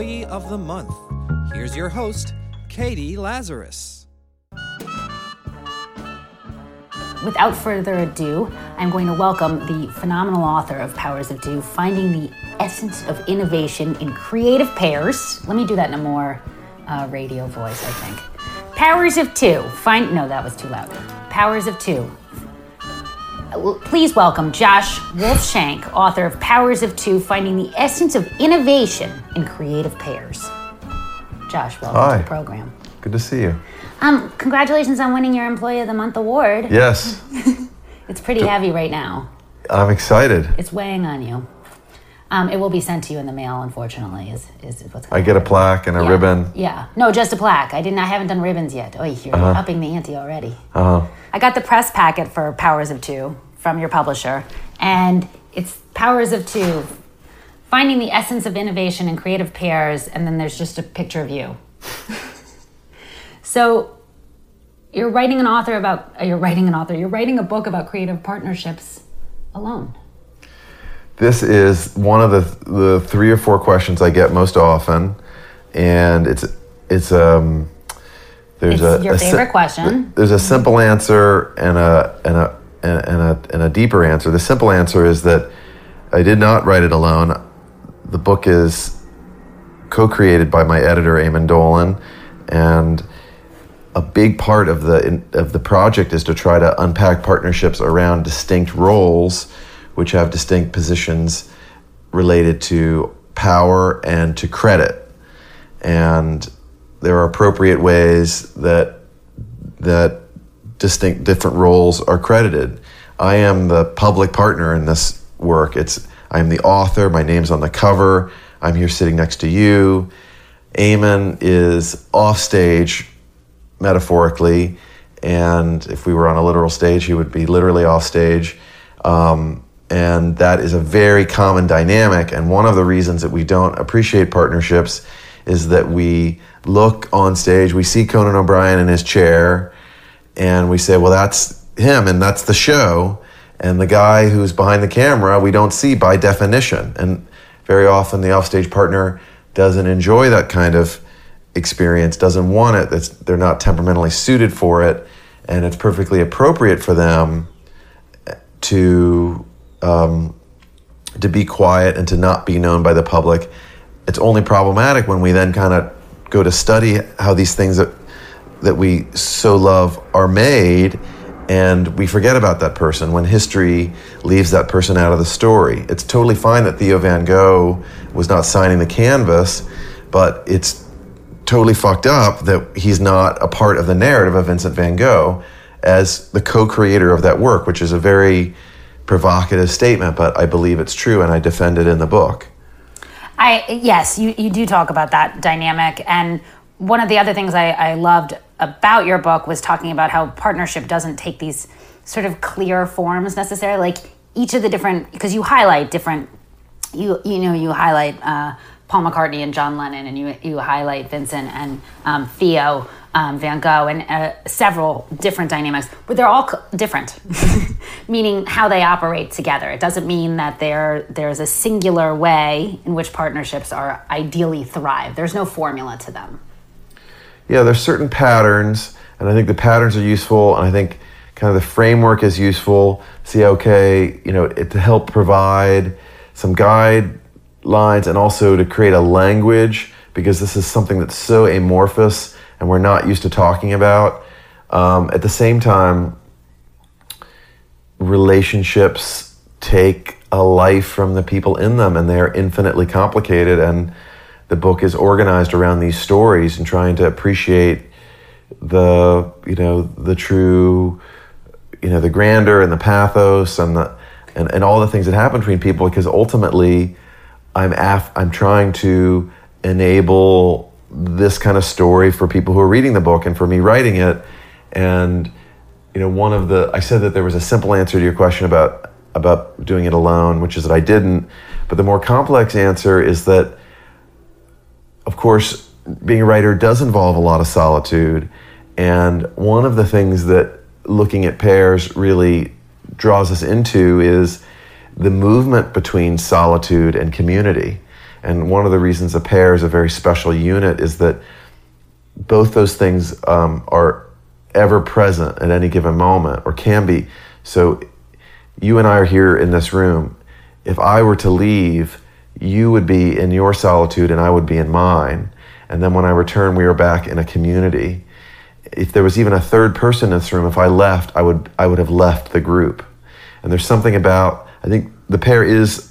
Employee of the Month. Here's your host, Catie Lazarus. Without further ado, I'm going to welcome the phenomenal author of Powers of Two Finding the Essence of Innovation in Creative Pairs. Let me do that in a more uh, radio voice, I think. Powers of Two. Find no, that was too loud. Powers of Two. Please welcome Josh Wolf Shenk, author of Powers of Two: Finding the Essence of Innovation in Creative Pairs. Josh, welcome Hi. to the program. Good to see you. Um, congratulations on winning your Employee of the Month award. Yes, It's pretty heavy right now. I'm excited. It's weighing on you. Um, it will be sent to you in the mail, unfortunately. Is is what's going. I get a plaque and a yeah. ribbon. Yeah, no, just a plaque. I didn't. I haven't done ribbons yet. Oh, you're upping the ante already. Uh-huh. I got the press packet for Powers of Two from your publisher, and it's Powers of Two, finding the essence of innovation in creative pairs, and then there's just a picture of you. so, you're writing an author about. uh, You're writing an author. You're writing a book about creative partnerships alone. This is one of the the three or four questions I get most often, and it's it's um there's It's a your a favorite question. There's a simple answer and a and a and and a and a deeper answer. The simple answer is that I did not write it alone. The book is co-created by my editor Eamon Dolan, and a big part of the of the project is to try to unpack partnerships around distinct roles, which have distinct positions related to power and to credit, and there are appropriate ways that that distinct different roles are credited. I am the public partner in this work. It's I'm the author. My name's on the cover. I'm here sitting next to you. Eamon is off stage, metaphorically, and if we were on a literal stage, he would be literally off stage. Um, and that is a very common dynamic. And one of the reasons that we don't appreciate partnerships is that we look on stage, we see Conan O'Brien in his chair, and we say, well, that's him and that's the show. And the guy who's behind the camera, we don't see by definition. And very often the offstage partner doesn't enjoy that kind of experience, doesn't want it, it's, they're not temperamentally suited for it, and it's perfectly appropriate for them to um, to be quiet and to not be known by the public. It's only problematic when we then kind of go to study how these things that that we so love are made and we forget about that person when history leaves that person out of the story. It's totally fine that Theo Van Gogh was not signing the canvas, but it's totally fucked up that he's not a part of the narrative of Vincent van Gogh as the co-creator of that work, which is a very provocative statement, but I believe it's true and I defend it in the book. I yes, you, you do talk about that dynamic, and one of the other things I, I loved about your book was talking about how partnership doesn't take these sort of clear forms necessarily. Like each of the different because you highlight different, you you know you highlight uh, Paul McCartney and John Lennon, and you you highlight Vincent and um, Theo. Um, Van Gogh and uh, several different dynamics, but they're all c- different, meaning how they operate together. It doesn't mean that there there's a singular way in which partnerships are ideally thrive. There's no formula to them. Yeah, there's certain patterns, and I think the patterns are useful, and I think kind of the framework is useful. See, okay, you know, it, to help provide some guidelines and also to create a language because this is something that's so amorphous and we're not used to talking about. Um, at the same time, relationships take a life from the people in them and they're infinitely complicated and the book is organized around these stories and trying to appreciate the you know the true you know the grandeur and the pathos and the and, and all the things that happen between people because ultimately I'm af- I'm trying to enable this kind of story for people who are reading the book and for me writing it. And you know one of the I said that there was a simple answer to your question about about doing it alone which is that I didn't. But the more complex answer is that of course being a writer does involve a lot of solitude. And one of the things that looking at pairs really draws us into is the movement between solitude and community And one of the reasons a pair is a very special unit is that both those things um, are ever present at any given moment or can be. So you and I are here in this room. If I were to leave, you would be in your solitude and I would be in mine. And then when I return, we are back in a community. If there was even a third person in this room, if I left, I would I would have left the group. And there's something about I think the pair is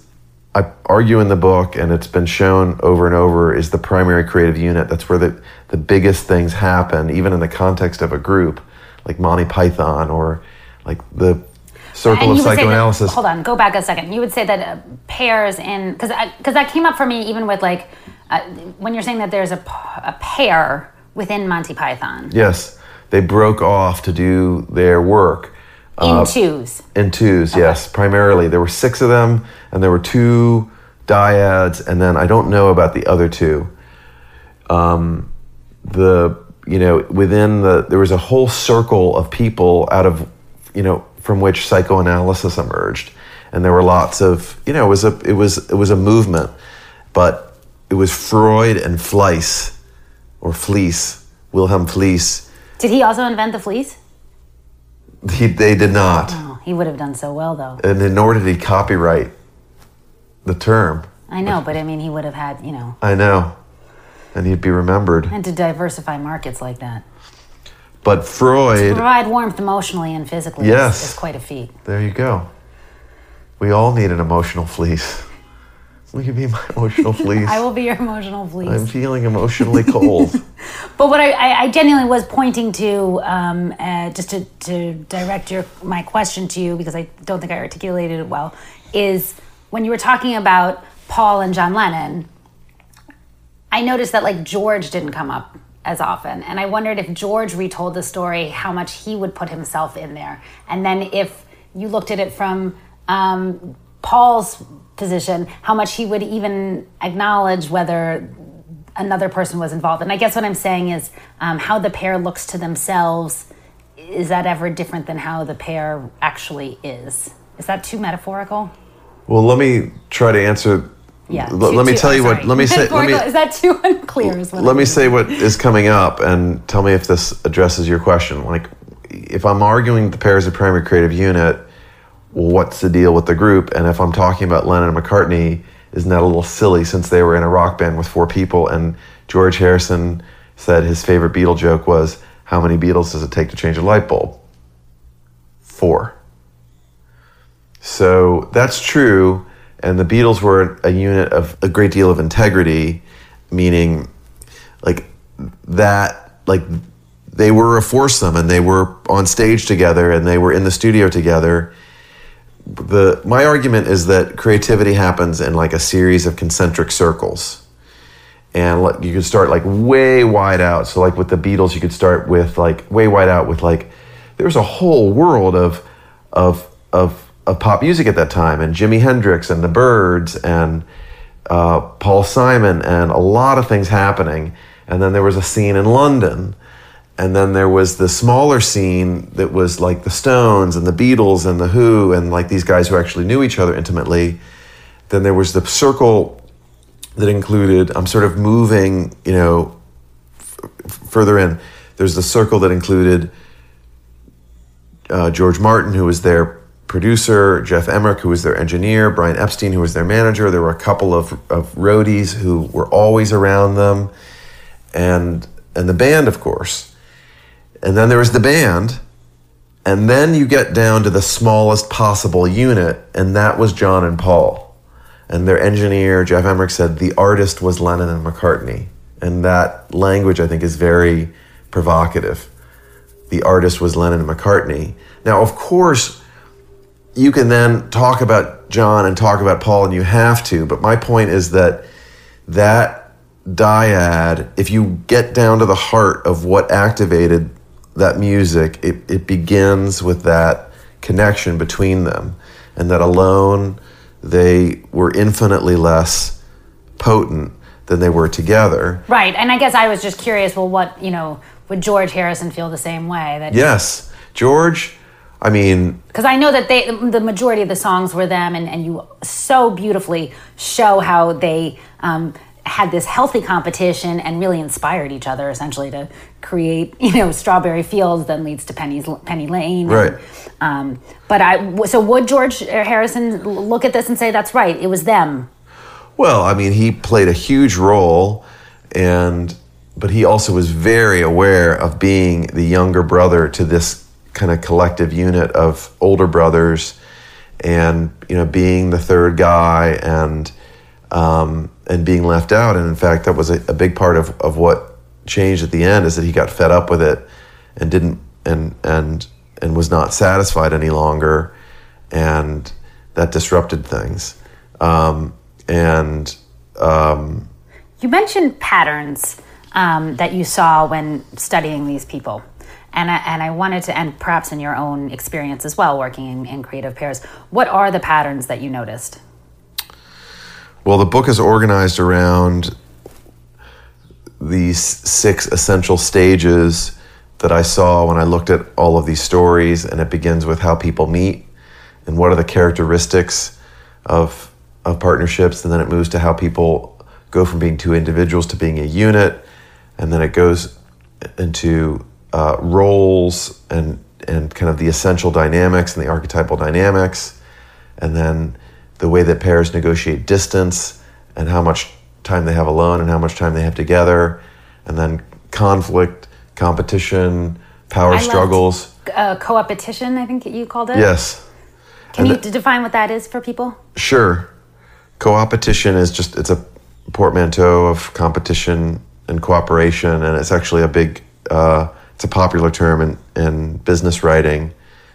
I argue in the book, and it's been shown over and over, is the primary creative unit. That's where the, the biggest things happen, even in the context of a group, like Monty Python or like the circle And of say that- psychoanalysis. hold on, go back a second. You would say that uh, pairs in because because that came up for me even with like uh, when you're saying that there's a, a pair within Monty Python Yes, they broke off to do their work in twos. in twos. Yes, primarily there were six of them, and there were two dyads, and then I don't know about the other two. Um, the you know within the there was a whole circle of people out of you know from which psychoanalysis emerged, and there were lots of you know it was a it was it was a movement, but it was Freud and Fleiss or Fleece, Wilhelm Fleece. Did he also invent the fleece? He, they did not. Oh, he would have done so well though. and nor did he copyright the term. I know, but I mean, he would have had you know I know, and he'd be remembered. and to diversify markets like that. But Freud, Provide warmth emotionally and physically Yes. is, is quite a feat. there you go. We all need an emotional fleece. Will you be my emotional fleece? I will be your emotional fleece. I'm feeling emotionally cold. But what I, I, I genuinely was pointing to, um, uh, just to, to direct your my question to you, because I don't think I articulated it well, is when you were talking about Paul and John Lennon, I noticed that like George didn't come up as often, and I wondered if George retold the story, how much he would put himself in there, and then if you looked at it from um, Paul's position, how much he would even acknowledge whether another person was involved. And I guess what I'm saying is um, how the pair looks to themselves. Is that ever different than how the pair actually is? Is that too metaphorical? well, let me try to answer. Yeah. L- too- let me too- tell you what. Let me say. Let me. Is that too unclear? Let I me say what is coming up and tell me if this addresses your question. Like, if I'm arguing the pair is a primary creative unit, what's the deal with the group? And if I'm talking about Lennon and McCartney, isn't that a little silly since they were in a rock band with four people? And George Harrison said his favorite Beatle joke was, How many Beatles does it take to change a light bulb? Four. So that's true. And the Beatles were a unit of a great deal of integrity, meaning like that, like they were a foursome and they were on stage together and they were in the studio together. The my argument is that creativity happens in like a series of concentric circles. And you could start like way wide out. So like with the Beatles, you could start with like way wide out with like there's a whole world of of of of pop music at that time, and Jimi Hendrix and the Byrds and uh, Paul Simon and a lot of things happening. And then there was a scene in London, and then there was the smaller scene that was like the Stones and the Beatles and the Who and like these guys who actually knew each other intimately. Then there was the circle that included. I'm sort of moving, you know, f- further in. There's the circle that included uh, George Martin, who was their producer, Geoff Emerick, who was their engineer, Brian Epstein, who was their manager. There were a couple of, of roadies who were always around them, and and the band, of course. And then there was the band, and then you get down to the smallest possible unit, and that was John and Paul. And their engineer, Geoff Emerick, said the artist was Lennon and McCartney. And that language, I think, is very provocative the artist was Lennon and McCartney. Now, of course, you can then talk about John and talk about Paul, and you have to. But my point is that that dyad, if you get down to the heart of what activated that music, it, it begins with that connection between them. And that alone, they were infinitely less potent than they were together. Right. And I guess I was just curious. Well, what you know would George Harrison feel the same way? That Yes, George I mean, Because I know that they, the majority of the songs were them, and, and you so beautifully show how they um, had this healthy competition and really inspired each other essentially to create, you know, Strawberry Fields then leads to Penny's, Penny Lane. Right. Um, but I, so would George Harrison look at this and say, that's right, it was them? Well, I mean, he played a huge role, and but he also was very aware of being the younger brother to this kind of collective unit of older brothers, and you know, being the third guy and um, and being left out. And in fact, that was a, a big part of, of what changed at the end is that he got fed up with it and didn't and and and was not satisfied any longer, and that disrupted things. Um, and um, You mentioned patterns um, that you saw when studying these people. And I, and I wanted to, and perhaps in your own experience as well, working in, in creative pairs, what are the patterns that you noticed? Well, the book is organized around these six essential stages that I saw when I looked at all of these stories, and it begins with how people meet and what are the characteristics of of partnerships, and then it moves to how people go from being two individuals to being a unit, and then it goes into uh, roles and and kind of the essential dynamics and the archetypal dynamics, and then the way that pairs negotiate distance and how much time they have alone and how much time they have together, and then conflict, competition, power I loved- struggles. Uh, co-opetition, I think you called it. Yes. Can And you define what that is for people? Sure. Co-opetition is just it's a portmanteau of competition and cooperation, and it's actually a big uh, it's a popular term in, in business writing,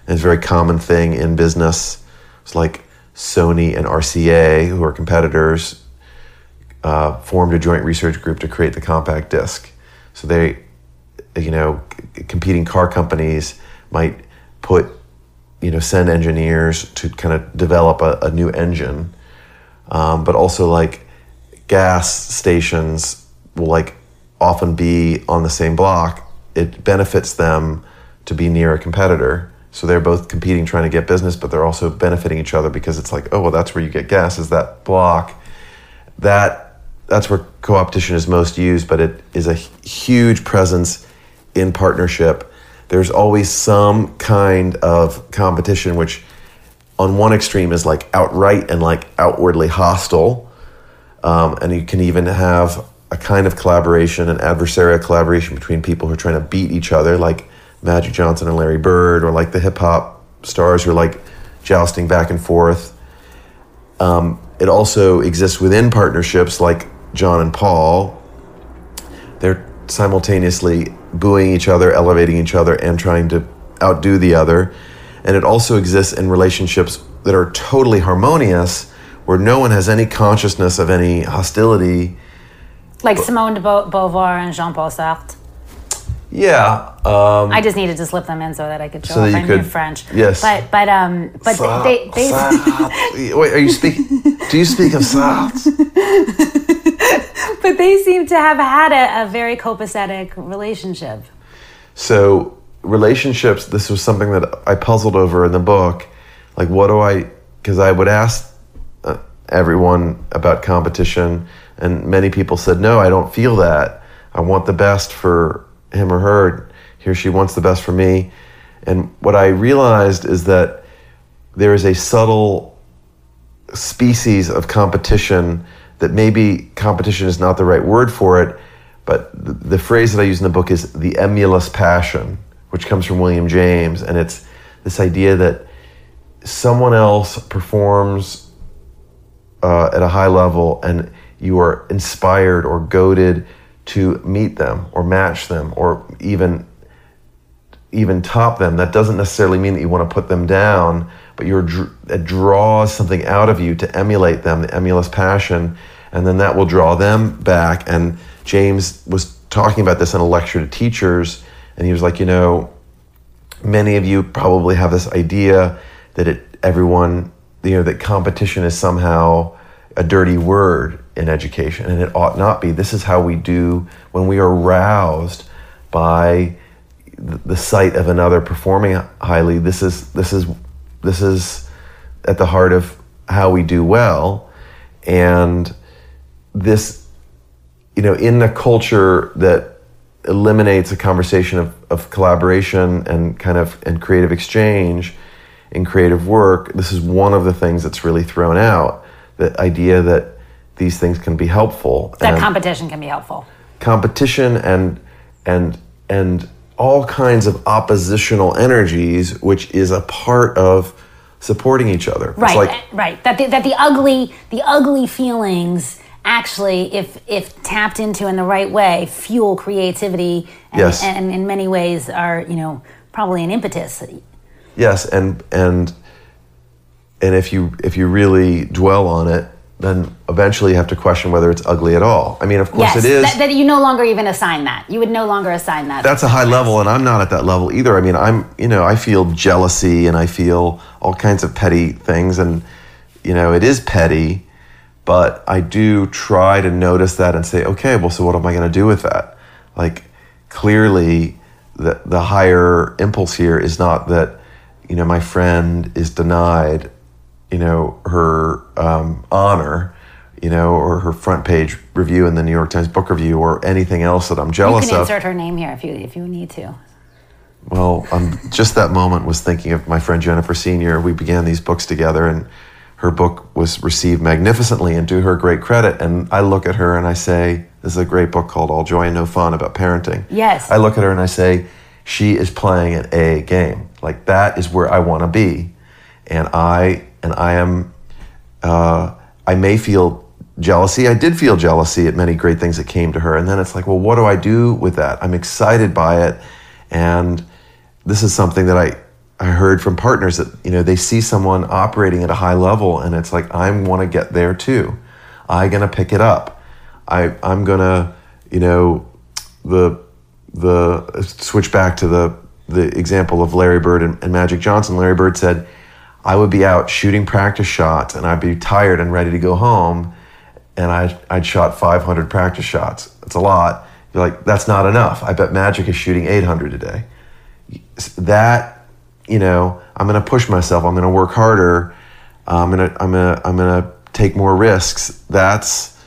and it's a very common thing in business. It's like Sony and RCA, who are competitors, uh, formed a joint research group to create the compact disc. So they, you know, competing car companies might put, you know, send engineers to kind of develop a, a new engine, um, but also like gas stations will like often be on the same block. It benefits them to be near a competitor. So they're both competing, trying to get business, but they're also benefiting each other because it's like, oh, well, that's where you get gas is that block. That that's where co-opetition is most used, but it is a huge presence in partnership. There's always some kind of competition, which on one extreme is like outright and like outwardly hostile. Um, and you can even have a kind of collaboration, an adversarial collaboration between people who are trying to beat each other, like Magic Johnson and Larry Bird, or like the hip hop stars who are like jousting back and forth. Um, it also exists within partnerships like John and Paul. They're simultaneously booing each other, elevating each other, and trying to outdo the other. And it also exists in relationships that are totally harmonious, where no one has any consciousness of any hostility. Like Simone de Beauvoir and Jean-Paul Sartre. Yeah. Um, I just needed to slip them in so that I could show So off I knew French. yes. But but um but they they Sartre. Wait, are you speaking? Do you speak of Sartre? but they seem to have had a, a very copacetic relationship. So relationships. This was something that I puzzled over in the book. Like, what do I? Because I would ask uh, everyone about competition, and many people said, "No, I don't feel that. I want the best for him or her. He or she wants the best for me." And what I realized is that there is a subtle species of competition that maybe competition is not the right word for it, but the, the phrase that I use in the book is the emulous passion, which comes from William James, and it's this idea that someone else performs uh, at a high level and you are inspired or goaded to meet them or match them or even even top them. That doesn't necessarily mean that you want to put them down, but you're it draws something out of you to emulate them, the emulous passion, and then that will draw them back. And James was talking about this in a lecture to teachers, and he was like, you know, many of you probably have this idea that it everyone you know that competition is somehow a dirty word in education and it ought not be this is how we do when we are roused by the sight of another performing highly. This is this is this is at the heart of how we do well, and this, you know, in a culture that eliminates a conversation of, of collaboration and kind of and creative exchange in creative work, this is one of the things that's really thrown out. The idea that these things can be helpful. That competition can be helpful. Competition and and and all kinds of oppositional energies, which is a part of supporting each other. Right, like, eh, right. That the, that the ugly the ugly feelings actually, if if tapped into in the right way, fuel creativity. And, yes. and in many ways are you know probably an impetus. Yes, and and and if you if you really dwell on it, then eventually you have to question whether it's ugly at all. I mean, of course yes, it is. That, that, you no longer even assign that. You would no longer assign that. That's a high level, and I'm not at that level either. I mean, I'm, you know, I feel jealousy and I feel all kinds of petty things, and, you know, it is petty, but I do try to notice that and say, okay, well, so what am I going to do with that? Like, clearly, the, the higher impulse here is not that, you know, my friend is denied you know, her um, honor, you know, or her front page review in the New York Times Book Review, or anything else that I'm jealous of. You can of. insert her name here if you if you need to. Well, I'm just that moment was thinking of my friend Jennifer Senior. We began these books together, and her book was received magnificently, and to her great credit. And I look at her and I say, "This is a great book called All Joy and No Fun about parenting." Yes. I look at her and I say, "She is playing an A game. Like that is where I want to be." And I and I am, uh, I may feel jealousy. I did feel jealousy at many great things that came to her. And then it's like, well, what do I do with that? I'm excited by it. And this is something that I, I heard from partners that, you know, they see someone operating at a high level and it's like, I want to get there too. I'm to pick it up. I, I'm to, you know, the, the, switch back to the, the example of Larry Bird and, and Magic Johnson. Larry Bird said, I would be out shooting practice shots and I'd be tired and ready to go home. And I, I'd shot 500 practice shots. That's a lot. You're like, that's not enough. I bet Magic is shooting 800 a day. That, you know, I'm going to push myself. I'm going to work harder. I'm going to, I'm going to, I'm going to take more risks. That's,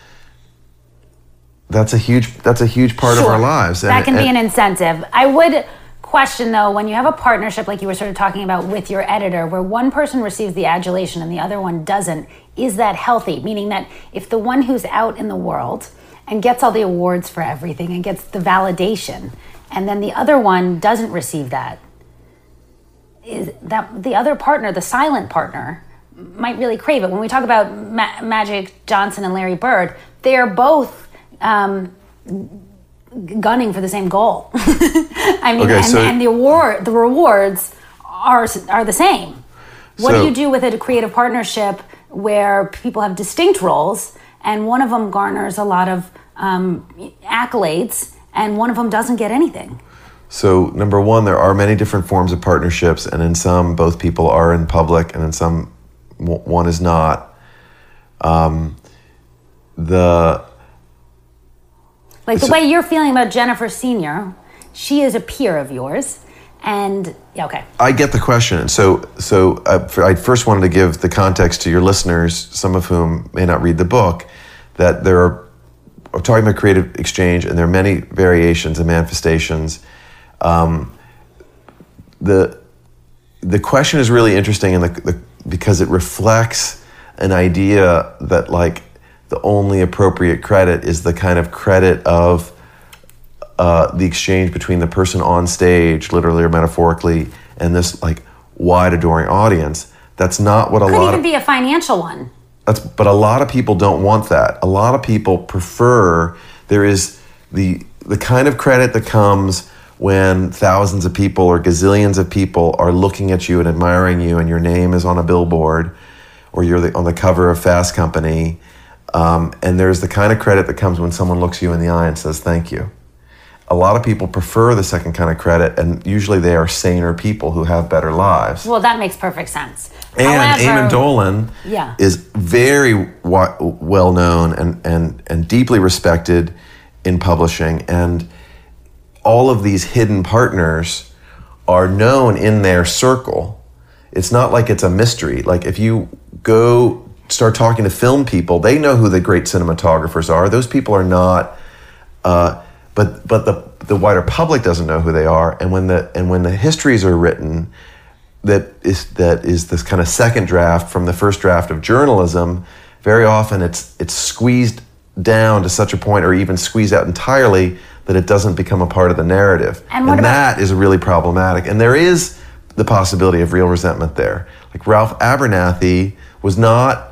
that's a huge, that's a huge part sure. of our lives. That and, can be an incentive. I would, question though when you have a partnership like you were sort of talking about with your editor where one person receives the adulation and the other one doesn't is that healthy? Meaning that if the one who's out in the world and gets all the awards for everything and gets the validation and then the other one doesn't receive that is that the other partner the silent partner might really crave it. When we talk about Ma- magic johnson and larry bird they're both um, gunning for the same goal. I mean, okay, and, so and, the award, the rewards are are the same. What so, do you do with a creative partnership where people have distinct roles and one of them garners a lot of um, accolades and one of them doesn't get anything? So, number one, there are many different forms of partnerships, and in some, both people are in public, and in some, one is not. Um, the like the way you're feeling about Jennifer Senior, she is a peer of yours, and yeah, okay. I get the question. So, so uh, I first wanted to give the context to your listeners, some of whom may not read the book, that there are. I'm talking about creative exchange, and there are many variations and manifestations. Um, the the question is really interesting, and the, the, because it reflects an idea that like the only appropriate credit is the kind of credit of uh, the exchange between the person on stage, literally or metaphorically, and this like wide adoring audience. That's not what a Could lot Could even of be a financial one. That's but a lot of people don't want that. A lot of people prefer there is the the kind of credit that comes when thousands of people or gazillions of people are looking at you and admiring you, and your name is on a billboard, or you're the, on the cover of Fast Company, um, and there's the kind of credit that comes when someone looks you in the eye and says thank you. A lot of people prefer the second kind of credit, and usually they are saner people who have better lives. Well, that makes perfect sense. And However, Eamon Dolan yeah. is very well known and, and, and deeply respected in publishing. And all of these hidden partners are known in their circle. It's not like it's a mystery. Like if you go start talking to film people, they know who the great cinematographers are. Those people are not, uh, but but the the wider public doesn't know who they are. And when the and when the histories are written, that is that is this kind of second draft from the first draft of journalism. Very often, it's it's squeezed down to such a point, or even squeezed out entirely, that it doesn't become a part of the narrative. And about- that is really problematic. And there is the possibility of real resentment there. Like Ralph Abernathy was not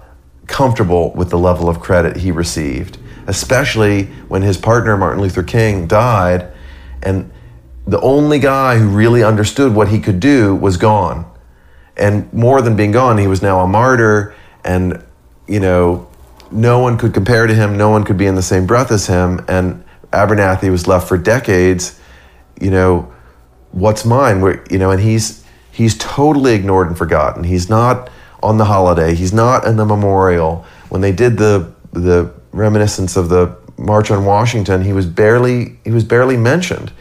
comfortable with the level of credit he received, especially when his partner Martin Luther King died, and the only guy who really understood what he could do was gone. And more than being gone, he was now a martyr, and you know, no one could compare to him. No one could be in the same breath as him. And Abernathy was left for decades. You know, what's mine? Where you know, and he's he's totally ignored and forgotten. He's not on the holiday. He's not in the memorial. When they did the the reminiscence of the March on Washington, he was barely he was barely mentioned.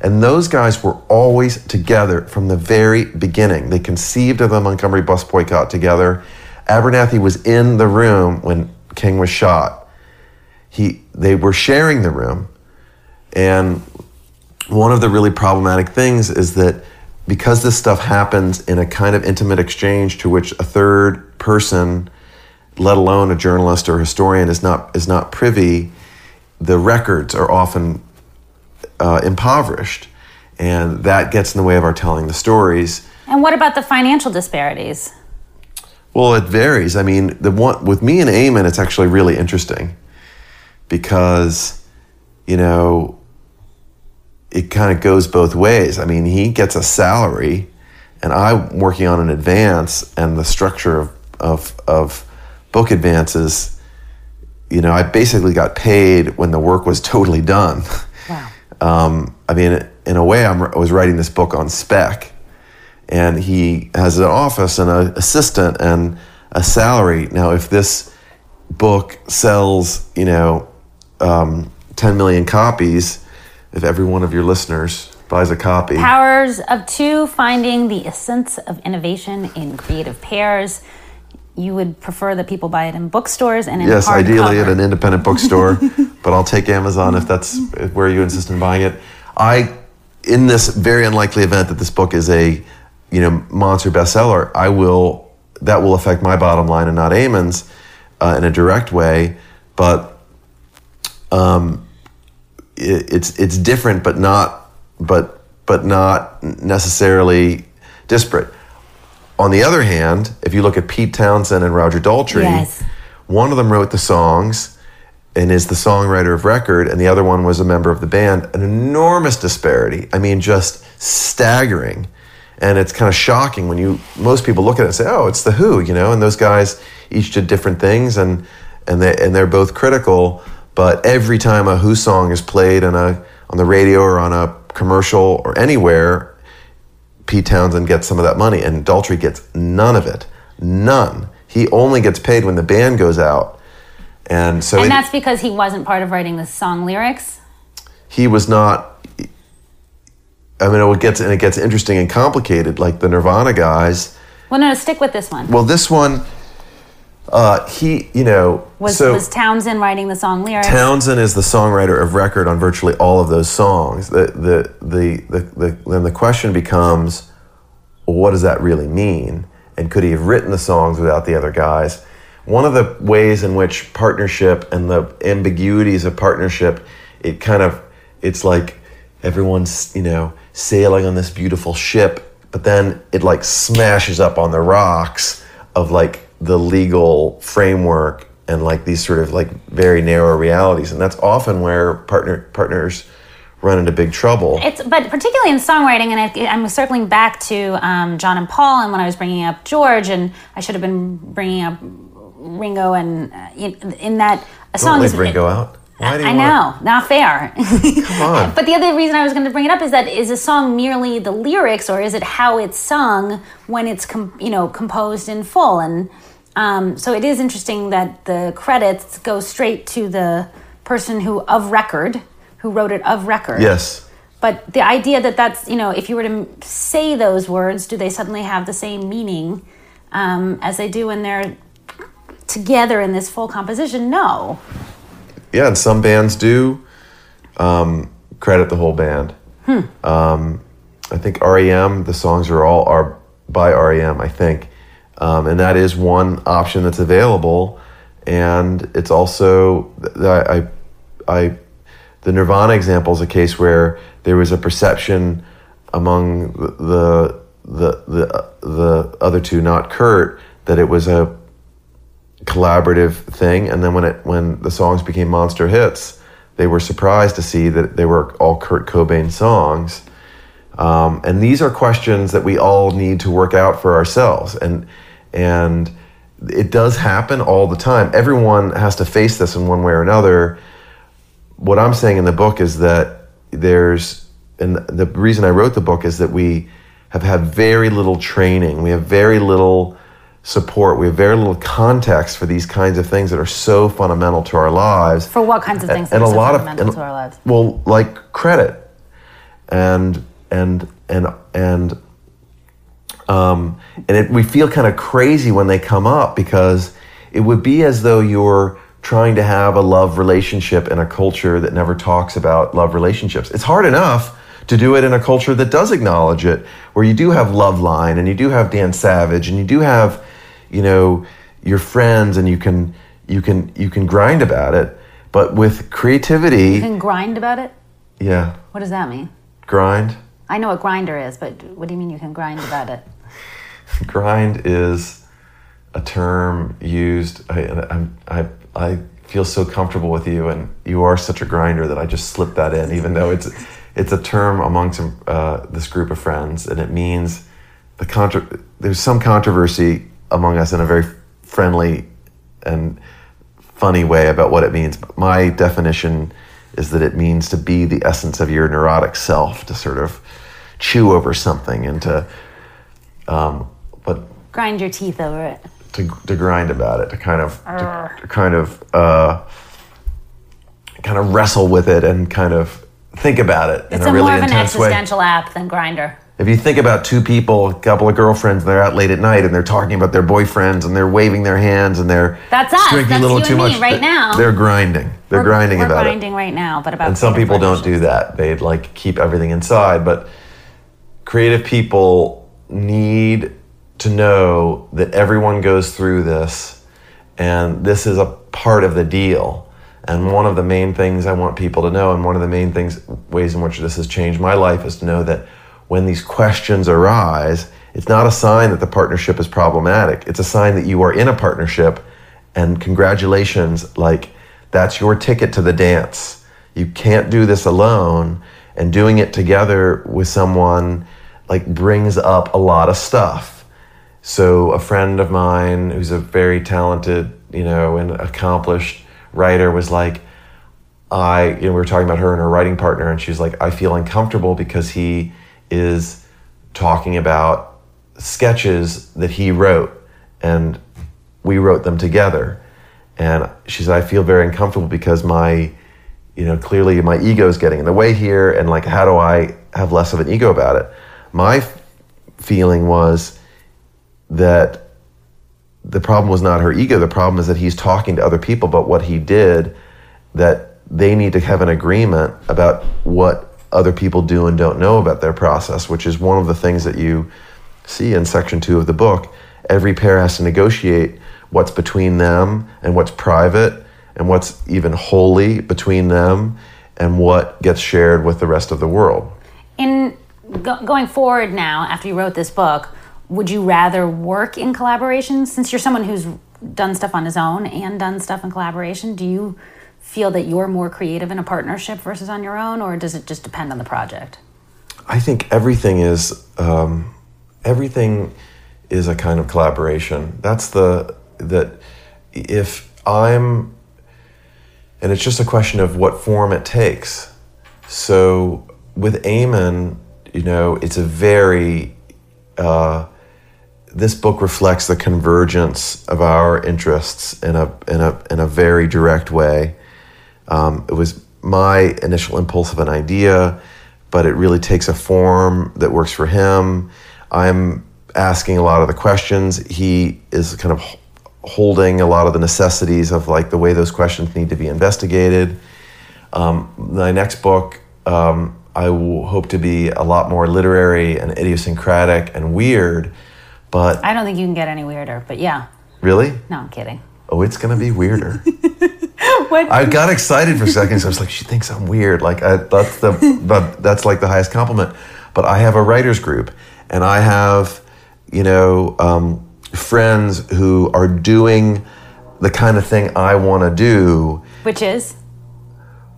And those guys were always together from the very beginning. They conceived of the Montgomery bus boycott together. Abernathy was in the room when King was shot. He, they were sharing the room. And one of the really problematic things is that because this stuff happens in a kind of intimate exchange to which a third person, let alone a journalist or historian, is not, is not privy, the records are often uh, impoverished. And that gets in the way of our telling the stories. And what about the financial disparities? Well, it varies. I mean, the one with me and Eamon, it's actually really interesting because, you know, it kind of goes both ways. I mean, he gets a salary, and I'm working on an advance, and the structure of of, of book advances. You know, I basically got paid when the work was totally done. Wow. Um, I mean, in a way, I'm, I was writing this book on spec, and he has an office and an assistant and a salary. Now, if this book sells, you know, um, 10 million copies, if every one of your listeners buys a copy, Powers of Two Finding the Essence of Innovation in Creative Pairs. You would prefer that people buy it in bookstores and in yes, ideally hardcover. at an independent bookstore, but I'll take Amazon if that's where you insist on buying it. I, in this very unlikely event that this book is a, you know, monster bestseller, I will that will affect my bottom line and not Eamon's uh, in a direct way, but um, it's it's different, but not but but not necessarily disparate. On the other hand, if you look at Pete Townshend and Roger Daltrey, Yes. one of them wrote the songs and is the songwriter of record, and the other one was a member of the band. An enormous disparity. I mean, just staggering. And it's kind of shocking when you most people look at it and say, "Oh, it's the Who," you know. And those guys each did different things, and and they and they're both critical. But every time a Who song is played on a on the radio or on a commercial or anywhere, Pete Townshend gets some of that money, and Daltrey gets none of it. None. He only gets paid when the band goes out, and so and it- that's because he wasn't part of writing the song lyrics. he was not. I mean, it gets and it gets interesting and complicated. Like the Nirvana guys. Well, no, stick with this one. Well, this one, uh, he, you know, Was, so was Townshend writing the song lyrics? Townshend is the songwriter of record on virtually all of those songs. The the the the, the then the question becomes, well, what does that really mean? And could he have written the songs without the other guys? One of the ways in which partnership and the ambiguities of partnership, it kind of, it's like everyone's you know sailing on this beautiful ship, but then it like smashes up on the rocks of like the legal framework and like these sort of like very narrow realities, and that's often where partner partners run into big trouble. It's but particularly in songwriting, and I, I'm circling back to um, John and Paul, and when I was bringing up George, and I should have been bringing up Ringo, and uh, in, in that a song Don't is leave Ringo out. Why do you I know, not fair. Come on. But the other reason I was going to bring it up is that is a song merely the lyrics, or is it how it's sung when it's com- you know composed in full? And um, so it is interesting that the credits go straight to the person who of record who wrote it of record. Yes. but the idea that that's you know if you were to say those words do they suddenly have the same meaning um, as they do when they're together in this full composition? No. Yeah and some bands do um, credit the whole band. Um, i think R.E.M. the songs are all are by R.E.M. i think um, and that is one option that's available. And it's also I, I, I the nirvana example is a case where there was a perception among the the the, the other two not kurt that it was a collaborative thing. And then when it when the songs became monster hits they were surprised to see that they were all kurt cobain songs. Um, and these are questions that we all need to work out for ourselves. And and it does happen all the time. Everyone has to face this in one way or another. What i'm saying in the book is that there's and the reason i wrote the book is that we have had very little training. We have very little support. We have very little context for these kinds of things that are so fundamental to our lives. For what kinds of things and that a are so lot of fundamental and- to our lives? well like credit. And and and and um, and it, we feel kind of crazy when they come up because it would be as though you're trying to have a love relationship in a culture that never talks about love relationships. It's hard enough to do it in a culture that does acknowledge it, where you do have Love Line and you do have Dan Savage and you do have, you know, your friends and you can you can you can grind about it. But with creativity, you can grind about it yeah, what does that mean grind. I know what Grindr is but what do you mean you can grind about it grind is a term used. I, I'm- I, I feel so comfortable with you, and you are such a grinder that I just slipped that in, even though it's it's a term amongst uh, this group of friends, and it means the contra- There's some controversy among us in a very friendly and funny way about what it means. But my definition is that it means to be the essence of your neurotic self, to sort of chew over something and to um, but grind your teeth over it to, to grind about it, to kind of to, to kind of uh, kind of wrestle with it and kind of think about it it's in a a really more of an intense way. existential app than Grindr If you think about two people, a couple of girlfriends, they're out late at night and they're talking about their boyfriends and they're waving their hands and they're That's us. drinking That's a little you too and me much. right now. They're grinding. They're We're- grinding we're about it. grinding right now but about and some people don't do that. They like keep everything inside but creative people need to know that everyone goes through this and this is a part of the deal. And one of the main things i want people to know and one of the main things ways in which this has changed my life is to know that when these questions arise it's not a sign that the partnership is problematic. It's a sign that you are in a partnership and congratulations like that's your ticket to the dance. You can't do this alone and doing it together with someone like brings up a lot of stuff. So a friend of mine who's a very talented you know and accomplished writer was like i you know we were talking about her and her writing partner and she's like i feel uncomfortable because he is talking about sketches that he wrote and we wrote them together and she said i feel very uncomfortable because my you know clearly my ego is getting in the way here and like how do i have less of an ego about it? My feeling was that the problem was not her ego. The problem is that he's talking to other people about what he did that they need to have an agreement about what other people do and don't know about their process which is one of the things that you see in section 2 of the book. Every pair has to negotiate what's between them and what's private and what's even holy between them and what gets shared with the rest of the world. In go- going forward now after you wrote this book would you rather work in collaboration? Since you're someone who's done stuff on his own and done stuff in collaboration do you feel that you're more creative in a partnership versus on your own or does it just depend on the project? I think everything is um, everything is a kind of collaboration. That's the that if I'm and it's just a question of what form it takes. So with Eamon, you know, it's a very uh, this book reflects the convergence of our interests in a in a in a very direct way. Um, it was my initial impulse of an idea, but it really takes a form that works for him. I'm asking a lot of the questions. He is kind of holding a lot of the necessities of like the way those questions need to be investigated. Um, my next book, um, I hope to be a lot more literary and idiosyncratic and weird, but I don't think you can get any weirder, but yeah. really, No, I'm kidding. oh, it's gonna be weirder. What? I got excited for seconds. I was like, she thinks I'm weird. Like I, that's the, but that's like the highest compliment. But I have a writers group, and I have, you know, um, friends who are doing the kind of thing I want to do. Which is?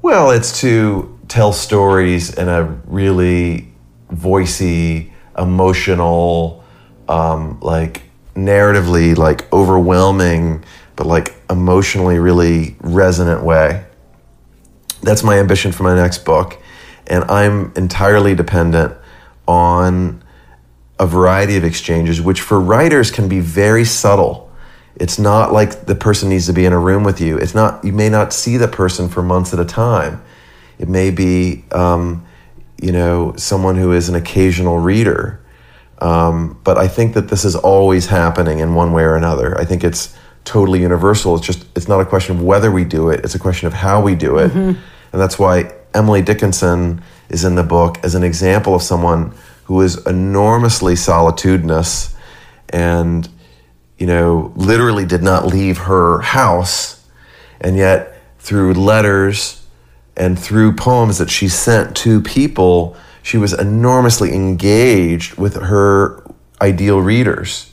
Well, it's to tell stories in a really voicey, emotional, um, like narratively, like overwhelming, but like emotionally really resonant way. That's my ambition for my next book. And I'm entirely dependent on a variety of exchanges, which for writers can be very subtle. It's not like the person needs to be in a room with you. It's not, you may not see the person for months at a time. It may be, um, you know, someone who is an occasional reader. Um, but I think that this is always happening in one way or another. I think it's totally universal. It's just, it's not a question of whether we do it, it's a question of how we do it. And that's why Emily Dickinson is in the book as an example of someone who is enormously solitudinous and, you know, literally did not leave her house. And yet, through letters and through poems that she sent to people, she was enormously engaged with her ideal readers.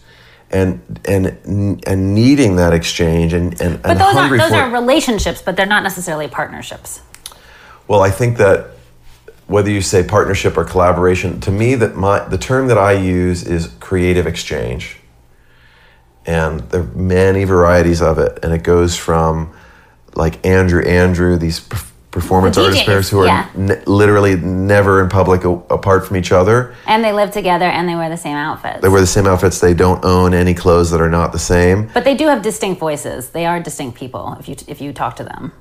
And and and needing that exchange and and, But and those, are, those are relationships, but they're not necessarily partnerships. Well, I think that whether you say partnership or collaboration, to me, that my the term that I use is creative exchange, and there are many varieties of it, and it goes from like Andrew Andrew, these per- performance The artist pairs who are yeah. ne- literally never in public a- apart from each other. And they live together and they wear the same outfits. They wear the same outfits. They don't own any clothes that are not the same. but they do have distinct voices. They are distinct people if you if you talk to them.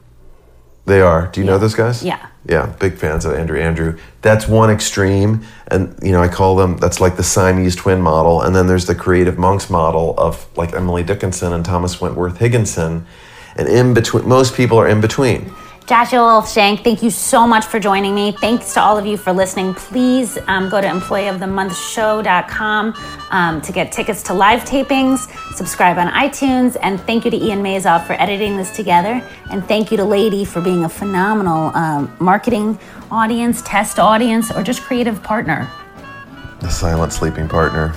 They are. Do you know those guys? Yeah. Yeah, big fans of Andrew Andrew. That's one extreme, and you know I call them. That's like the Siamese twin model, and then there's the creative monks model of like Emily Dickinson and Thomas Wentworth Higginson, and in between, most people are in between. Joshua Wolf Shenk, thank you so much for joining me. Thanks to all of you for listening. Please um, go to employeeofthemonthshow.com um, to get tickets to live tapings, subscribe on iTunes, and thank you to Ian Mazoff for editing this together. And thank you to Lady for being a phenomenal um, marketing audience, test audience, or just creative partner. The silent sleeping partner.